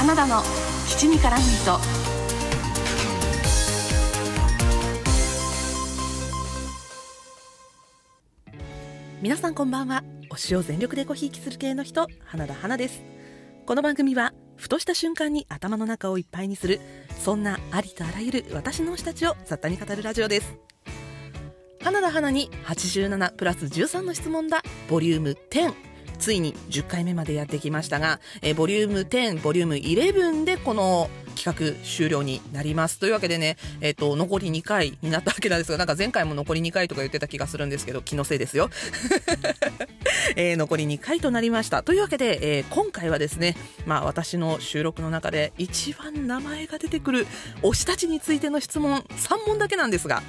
花田の七味からミート。皆さんこんばんは。推しを全力でごひいきする系の人花田花です。この番組はふとした瞬間に頭の中をいっぱいにするそんなありとあらゆる私の推したちを雑多に語るラジオです。花田花に87プラス13の質問だ。ボリューム10ついに10回目までやってきましたが、えボリューム10、ボリューム11でこの企画終了になります。というわけでね、えっ、ー、と、残り2回になったわけなんですが、なんか前回も残り2回とか言ってた気がするんですけど、気のせいですよ。えー、残り2回となりました。というわけで、えー、今回はですね、まあ私の収録の中で一番名前が出てくる推したちについての質問3問だけなんですが、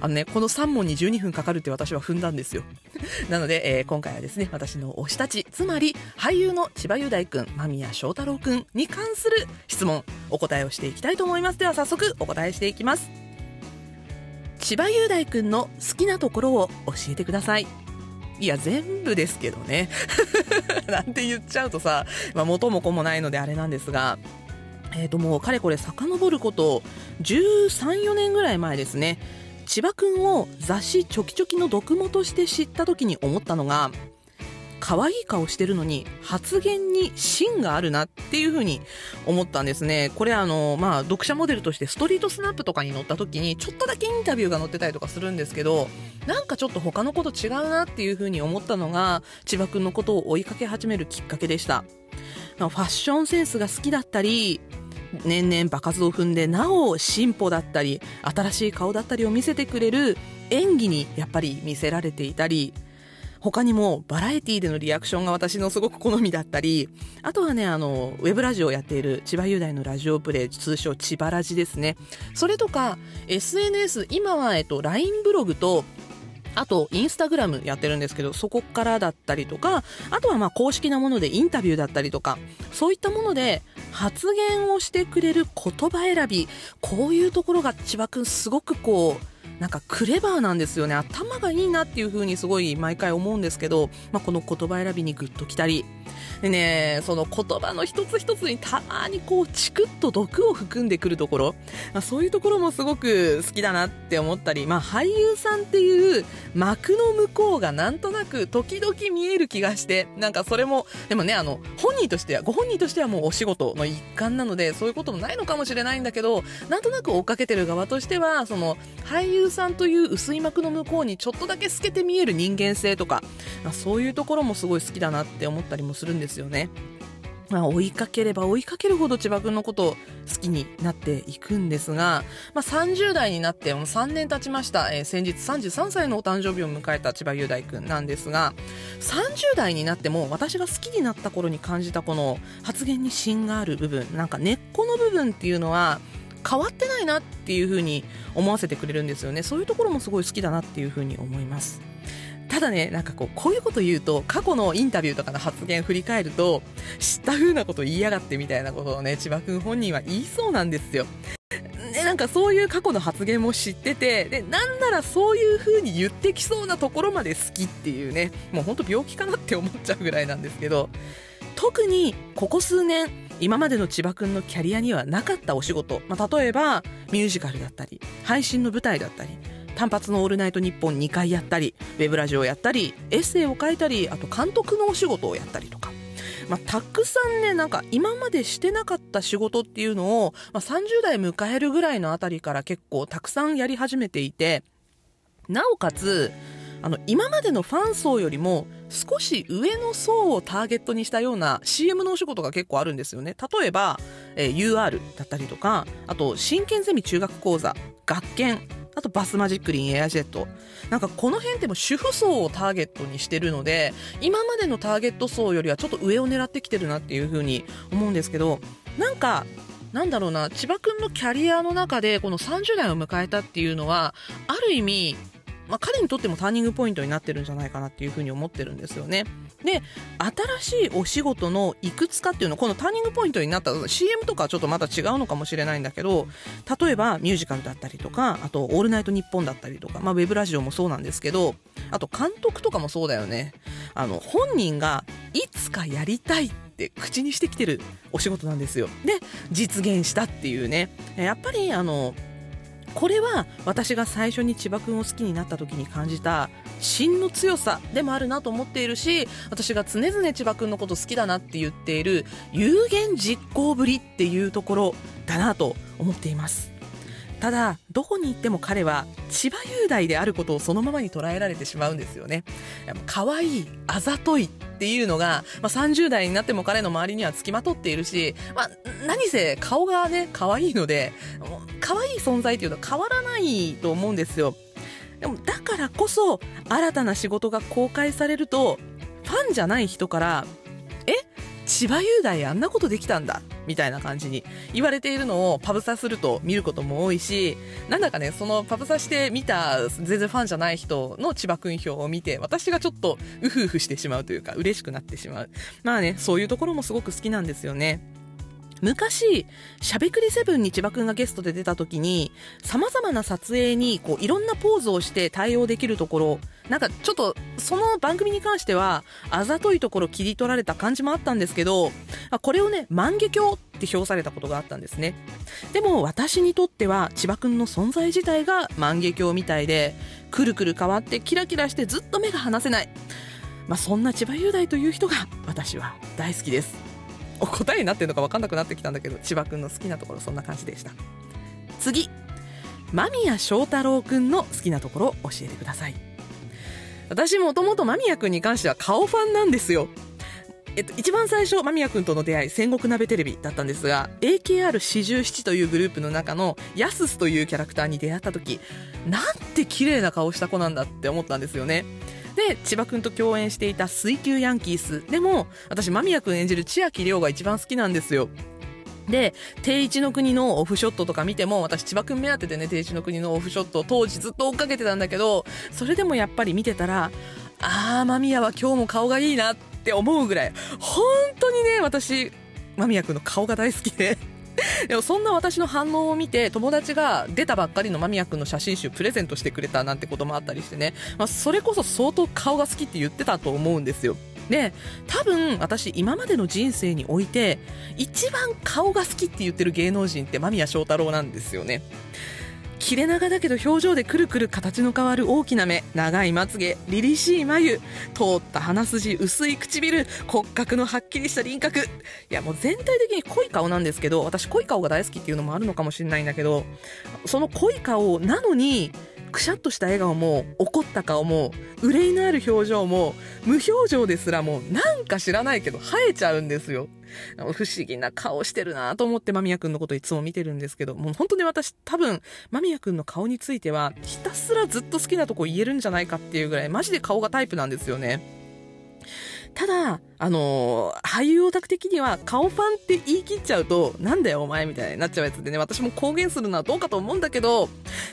あのね、この3問に12分かかるって私は踏んだんですよ。なので、えー、今回はですね、私の推したち、つまり俳優の千葉雄大君、間宮祥太郎君に関する質問、お答えをしていきたいと思います。では早速お答えしていきます。千葉雄大君の好きなところを教えてください。いや、全部ですけどね。なんて言っちゃうとさ、まあ、元も子もないのであれなんですが、えっ、ー、ともうかれこれ遡ること13、4年ぐらい前ですね。千葉くんを雑誌チョキチョキの読モとして知った時に思ったのが可愛い顔してるのに発言に芯があるなっていう風に思ったんですね。これあの、まあ、読者モデルとしてストリートスナップとかに載った時にちょっとだけインタビューが載ってたりとかするんですけど、なんかちょっと他のこと違うなっていう風に思ったのが千葉くんのことを追いかけ始めるきっかけでした。ファッションセンスが好きだったり、年々場数を踏んでなお進歩だったり新しい顔だったりを見せてくれる演技にやっぱり見せられていたり他にもバラエティでのリアクションが私のすごく好みだったりあとはねあのウェブラジオをやっている千葉雄大のラジオプレイ通称千葉ラジですね。それとか SNS 今は、えっと、LINE ブログとあと、インスタグラムやってるんですけど、そこからだったりとか、あとはまあ公式なものでインタビューだったりとか、そういったもので発言をしてくれる言葉選び、こういうところが千葉君すごくこう、なんかクレバーなんですよね。頭がいいなっていう風にすごい毎回思うんですけど、まあ、この言葉選びにグッときたり。でねその言葉の一つ一つにたまにこうチクッと毒を含んでくるところ、まあ、そういうところもすごく好きだなって思ったり、まあ、俳優さんっていう幕の向こうがなんとなく時々見える気がしてなんかそれもでもねあの本人としてはご本人としてはもうお仕事の一環なのでそういうこともないのかもしれないんだけどなんとなく追っかけてる側としてはその俳優さんという薄い膜の向こうにちょっとだけ透けて見える人間性とか、まあ、そういうところもすごい好きだなって思ったりもするんですよね。まあ、追いかければ追いかけるほど千葉君のことを好きになっていくんですが、まあ、30代になってもう3年経ちました、えー、先日33歳のお誕生日を迎えた千葉雄大君なんですが30代になっても私が好きになった頃に感じたこの発言に芯がある部分なんか根っこの部分っていうのは変わってないなっていう風に思わせてくれるんですよね。そういうところもすごい好きだなっていう風に思います。ただねなんかこうこういうこと言うと過去のインタビューとかの発言振り返ると知った風なこと言いやがってみたいなことをね千葉君本人は言いそうなんですよ。ね、なんかそういう過去の発言も知っててでなんならそういう風に言ってきそうなところまで好きっていうねもうほんと病気かなって思っちゃうぐらいなんですけど特にここ数年今までの千葉くんのキャリアにはなかったお仕事、まあ、例えばミュージカルだったり配信の舞台だったり単発の「オールナイトニッポン」2回やったりウェブラジオをやったりエッセイを書いたりあと監督のお仕事をやったりとか。まあ、たくさんね、なんか今までしてなかった仕事っていうのを、まあ、30代迎えるぐらいのあたりから結構たくさんやり始めていて、なおかつ、あの、今までのファン層よりも少し上の層をターゲットにしたような CM のお仕事が結構あるんですよね。例えば、えー、UR だったりとか、あと、真剣ゼミ中学講座、学研、あとバスマジックリンエアジェット。なんかこの辺っても主婦層をターゲットにしてるので、今までのターゲット層よりはちょっと上を狙ってきてるなっていう風に思うんですけど、なんか、なんだろうな、千葉くんのキャリアの中でこの30代を迎えたっていうのは、ある意味、まあ、彼にとってもターニングポイントになってるんじゃないかなっていうふうに思ってるんですよね。で新しいお仕事のいくつかっていうのこのターニングポイントになった CM とかはちょっとまた違うのかもしれないんだけど例えばミュージカルだったりとかあと「オールナイトニッポン」だったりとか、まあ、ウェブラジオもそうなんですけどあと監督とかもそうだよね。あの本人がいつかやりたいって口にしてきてるお仕事なんですよ。で実現したっていうね。やっぱりあのこれは私が最初に千葉君を好きになった時に感じた芯の強さでもあるなと思っているし私が常々千葉君のこと好きだなって言っている有言実行ぶりっていうところだなと思っています。ただどこに行っても彼は千葉雄大であることをそのままに捉えられてしまうんですよね。可愛いあざといっていうのが、まあ、30代になっても彼の周りにはつきまとっているし、まあ、何せ顔がね可愛いので可愛い存在っていうのは変わらないと思うんですよ。でもだからこそ新たな仕事が公開されるとファンじゃない人から千葉雄大あんなことできたんだみたいな感じに言われているのをパブサすると見ることも多いしなんだかねそのパブサして見た全然ファンじゃない人の千葉君表を見て私がちょっとウフウフしてしまうというか嬉しくなってしまう。まあねそういうところもすごく好きなんですよね。昔、しゃべくりセブンに千葉くんがゲストで出た時に、様々な撮影に、こう、いろんなポーズをして対応できるところ、なんかちょっと、その番組に関しては、あざといところ切り取られた感じもあったんですけど、これをね、万華鏡って評されたことがあったんですね。でも、私にとっては、千葉くんの存在自体が万華鏡みたいで、くるくる変わってキラキラしてずっと目が離せない。まあ、そんな千葉雄大という人が、私は大好きですお。答えになってるのか分かんなくなってきたんだけど千葉君の好きなところそんな感じでした次間宮祥太郎君の好きなところを教えてください私もともと間宮君に関しては顔ファンなんですよ。えっと、一番最初、間宮君との出会い、戦国鍋テレビだったんですが、AKR47 というグループの中の、ヤススというキャラクターに出会った時、なんて綺麗な顔した子なんだって思ったんですよね。で千葉君と共演していた水球ヤンキース。でも私間宮君演じる千秋亮が一番好きなんですよ。で、定一の国のオフショットとか見ても、私千葉君目当てでね、定一の国のオフショットを当時ずっと追っかけてたんだけど、それでもやっぱり見てたら、あー、間宮は今日も顔がいいなって思うぐらい、本当にね、私、間宮君の顔が大好きで。でもそんな私の反応を見て友達が出たばっかりの間宮君の写真集プレゼントしてくれたなんてこともあったりしてね、まあ、それこそ相当顔が好きって言ってたと思うんですよ。で多分私今までの人生において一番顔が好きって言ってる芸能人って間宮祥太朗なんですよね。切れ長だけど表情でくるくる形の変わる大きな目長いまつげ凛々しい眉通った鼻筋薄い唇骨格のはっきりした輪郭。いやもう全体的に濃い顔なんですけど私濃い顔が大好きっていうのもあるのかもしれないんだけどその濃い顔なのにくしゃっとした笑顔も怒った顔も憂いのある表情も無表情ですらもなんか知らないけど生えちゃうんですよ。不思議な顔してるなと思って間宮君のこといつも見てるんですけどもう本当に私多分間宮君の顔についてはひたすらずっと好きなとこ言えるんじゃないかっていうぐらいマジで顔がタイプなんですよね。ただ、あのー、俳優オタク的には顔ファンって言い切っちゃうと、なんだよお前みたいになっちゃうやつでね、私も公言するのはどうかと思うんだけど、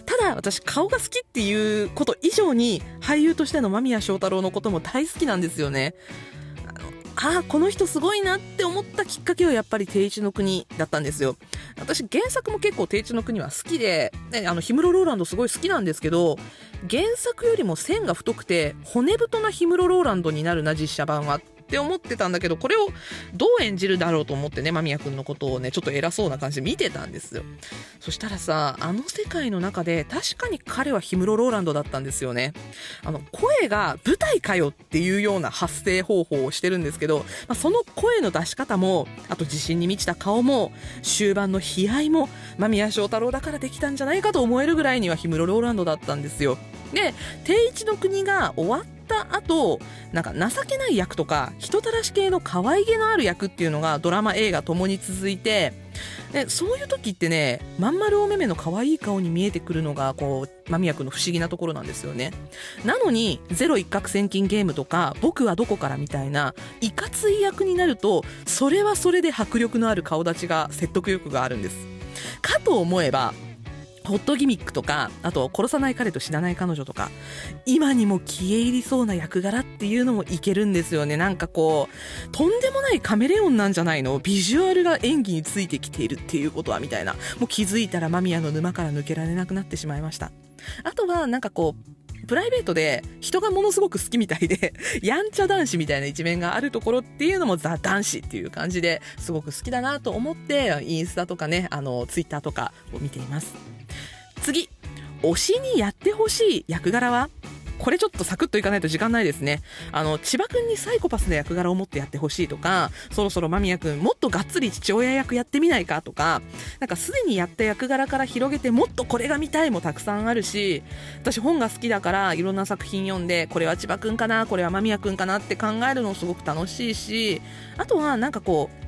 ただ私顔が好きっていうこと以上に俳優としての間宮祥太朗のことも大好きなんですよね。ああ、この人すごいなって思ったきっかけはやっぱり定一の国だったんですよ。私原作も結構定一の国は好きで、ね、あの、氷室ローランドすごい好きなんですけど、原作よりも線が太くて骨太な氷室ローランドになるな、実写版はっって思ってたんだけど、これをどう演じるだろうと思ってね、間宮くんのことをね、ちょっと偉そうな感じで見てたんですよ。そしたらさ、あの世界の中で確かに彼は氷室ローランドだったんですよね。あの、声が舞台かよっていうような発声方法をしてるんですけど、まあ、その声の出し方も、あと自信に満ちた顔も、終盤の悲哀も、間宮祥太郎だからできたんじゃないかと思えるぐらいには氷室ローランドだったんですよ。で、定一の国が終わった後、なんか情けない役とか、人たらし系の可愛げのある役っていうのがドラマ、映画ともに続いて、でそういう時ってね、まん丸お目目の可愛い顔に見えてくるのが、こう、間宮君の不思議なところなんですよね。なのに、ゼロ一攫千金ゲームとか、僕はどこからみたいな、いかつい役になると、それはそれで迫力のある顔立ちが説得力があるんです。かと思えば、ホットギミックとか、あと、殺さない彼と死なない彼女とか、今にも消え入りそうな役柄っていうのもいけるんですよね。なんかこう、とんでもないカメレオンなんじゃないの？ビジュアルが演技についてきているっていうことは、みたいな。もう気づいたら間宮の沼から抜けられなくなってしまいました。あとは、なんかこう、プライベートで人がものすごく好きみたいで、やんちゃ男子みたいな一面があるところっていうのもザ男子っていう感じですごく好きだなと思って、インスタとかね、あの、ツイッターとかを見ています。次、推しにやってほしい役柄は？これちょっとサクッといかないと時間ないですね。あの、千葉くんにサイコパスな役柄を持ってやってほしいとか、そろそろ間宮くんもっとがっつり父親役やってみないかとか、なんかすでにやった役柄から広げてもっとこれが見たいもたくさんあるし、私本が好きだからいろんな作品読んで、これは千葉くんかな、これは間宮くんかなって考えるのすごく楽しいし、あとはなんかこう、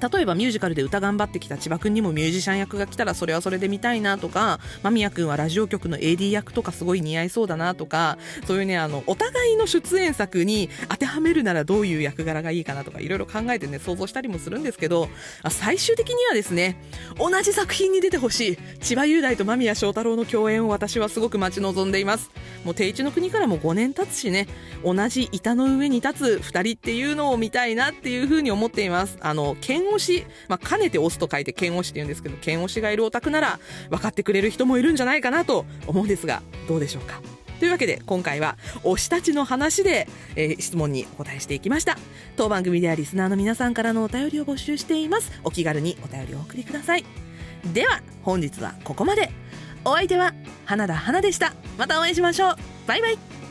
例えばミュージカルで歌頑張ってきた千葉君にもミュージシャン役が来たらそれはそれで見たいなとか間宮君はラジオ局の AD 役とかすごい似合いそうだなとかそういうねあのお互いの出演作に当てはめるならどういう役柄がいいかなとかいろいろ考えてね想像したりもするんですけど最終的にはですね同じ作品に出てほしい千葉雄大と間宮祥太朗の共演を私はすごく待ち望んでいます。もう定一の国からも5年経つしね同じ板の上に立つ2人っていうのを見たいなっていうふうに思っています。あの剣押し、まあ、兼ねて押すと書いて剣押しって言うんですけど、剣押しがいるオタクなら分かってくれる人もいるんじゃないかなと思うんですが、どうでしょうか？というわけで今回は推したちの話で、えー、質問にお答えしていきました。当番組ではリスナーの皆さんからのお便りを募集しています。お気軽にお便りをお送りください。では本日はここまで。お相手は花田花でした。またお会いしましょう。バイバイ。